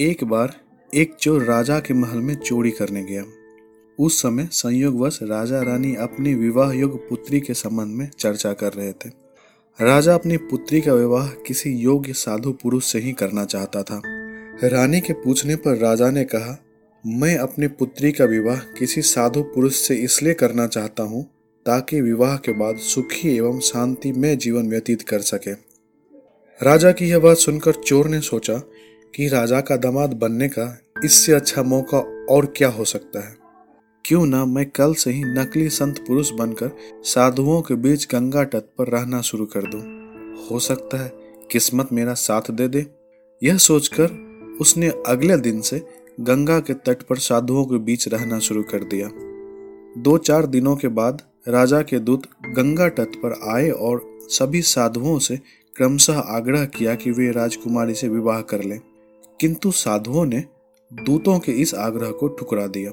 एक बार एक चोर राजा के महल में चोरी करने गया। उस समय संयोगवश राजा रानी अपनी विवाह योग्य पुत्री के संबंध में चर्चा कर रहे थे। राजा अपनी पुत्री का विवाह किसी योग्य साधु पुरुष से ही करना चाहता था। रानी के पूछने पर राजा ने कहा, मैं अपनी पुत्री का विवाह किसी साधु पुरुष से इसलिए करना चाहता हूँ ताकि विवाह के बाद सुखी एवं शांति में जीवन व्यतीत कर सके। राजा की यह बात सुनकर चोर ने सोचा कि राजा का दामाद बनने का इससे अच्छा मौका और क्या हो सकता है? क्यों ना मैं कल से ही नकली संत पुरुष बनकर साधुओं के बीच गंगा तट पर रहना शुरू कर दूँ। हो सकता है किस्मत मेरा साथ दे दे। यह सोचकर उसने अगले दिन से गंगा के तट पर साधुओं के बीच रहना शुरू कर दिया। दो चार दिनों के बाद राजा के दूत गंगा तट पर आए और सभी साधुओं से क्रमशः आग्रह किया कि वे राजकुमारी से विवाह कर लें। किंतु साधुओं ने दूतों के इस आग्रह को ठुकरा दिया।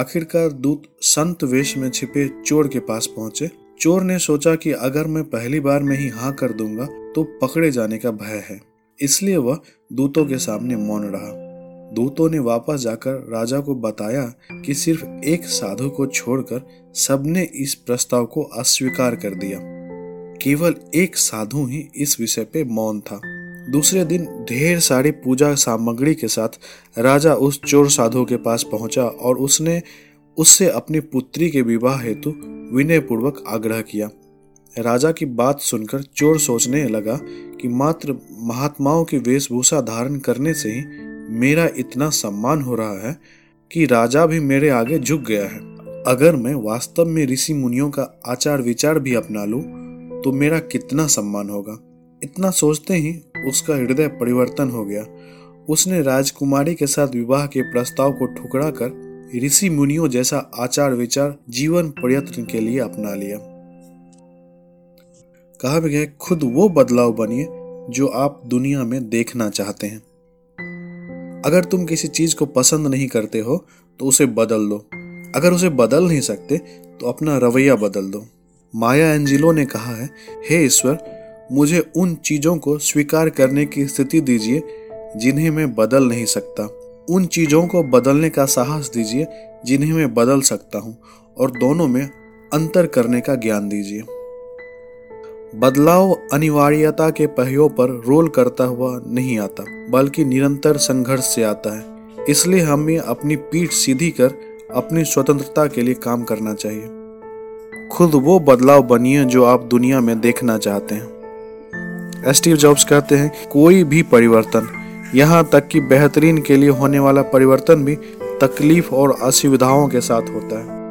आखिरकार दूत संत वेश में छिपे चोर के पास पहुँचे। चोर ने सोचा कि अगर मैं पहली बार में ही हाँ कर दूँगा तो पकड़े जाने का भय है। इसलिए वह दूतों के सामने मौन रहा। दूतों ने वापस जाकर राजा को बताया कि सिर्फ़ एक साधु को छोड़कर सबने इस प्रस्ताव को अस्वीकार कर दिया। केवल एक साधु ही इस विषय पे मौन था। दूसरे दिन ढेर सारी पूजा सामग्री के साथ राजा उस चोर साधु के पास पहुँचा और उसने उससे अपनी पुत्री के विवाह हेतु विनय पूर्वक आग्रह किया। राजा की बात सुनकर चोर सोचने लगा कि मात्र महात्माओं की वेशभूषा धारण करने से ही मेरा इतना सम्मान हो रहा है कि राजा भी मेरे आगे झुक गया है। अगर मैं वास्तव में ऋषि मुनियों का आचार विचार भी अपना लूँ तो मेरा कितना सम्मान होगा? इतना सोचते ही उसका हृदय परिवर्तन हो गया। उसने राजकुमारी के साथ विवाह के प्रस्ताव को ठुकरा कर ऋषि मुनियों जैसा आचार विचार जीवन प्रयत्न के लिए अपना लिया। कहा भी गया, खुद वो बदलाव बनिए जो आप दुनिया में देखना चाहते हैं। अगर तुम किसी चीज़ को पसंद नहीं करते हो तो उसे बदल दो। अगर उसे बदल नहीं सकते तो अपना रवैया बदल दो। माया एंजिलो ने कहा है, हे ईश्वर मुझे उन चीज़ों को स्वीकार करने की स्थिति दीजिए, जिन्हें मैं बदल नहीं सकता। उन चीज़ों को बदलने का साहस दीजिए, जिन्हें मैं बदल सकता हूँ, और दोनों में अंतर करने का ज्ञान दीजिए। बदलाव अनिवार्यता के पहियों पर रोल करता हुआ नहीं आता, बल्कि निरंतर संघर्ष से आता है। इसलिए हमें अपनी पीठ सीधी कर अपनी स्वतंत्रता के लिए काम करना चाहिए। खुद वो बदलाव बनिए जो आप दुनिया में देखना चाहते हैं। स्टीव जॉब्स कहते हैं कोई भी परिवर्तन, यहाँ तक कि बेहतरीन के लिए होने वाला परिवर्तन भी तकलीफ़ और असुविधाओं के साथ होता है।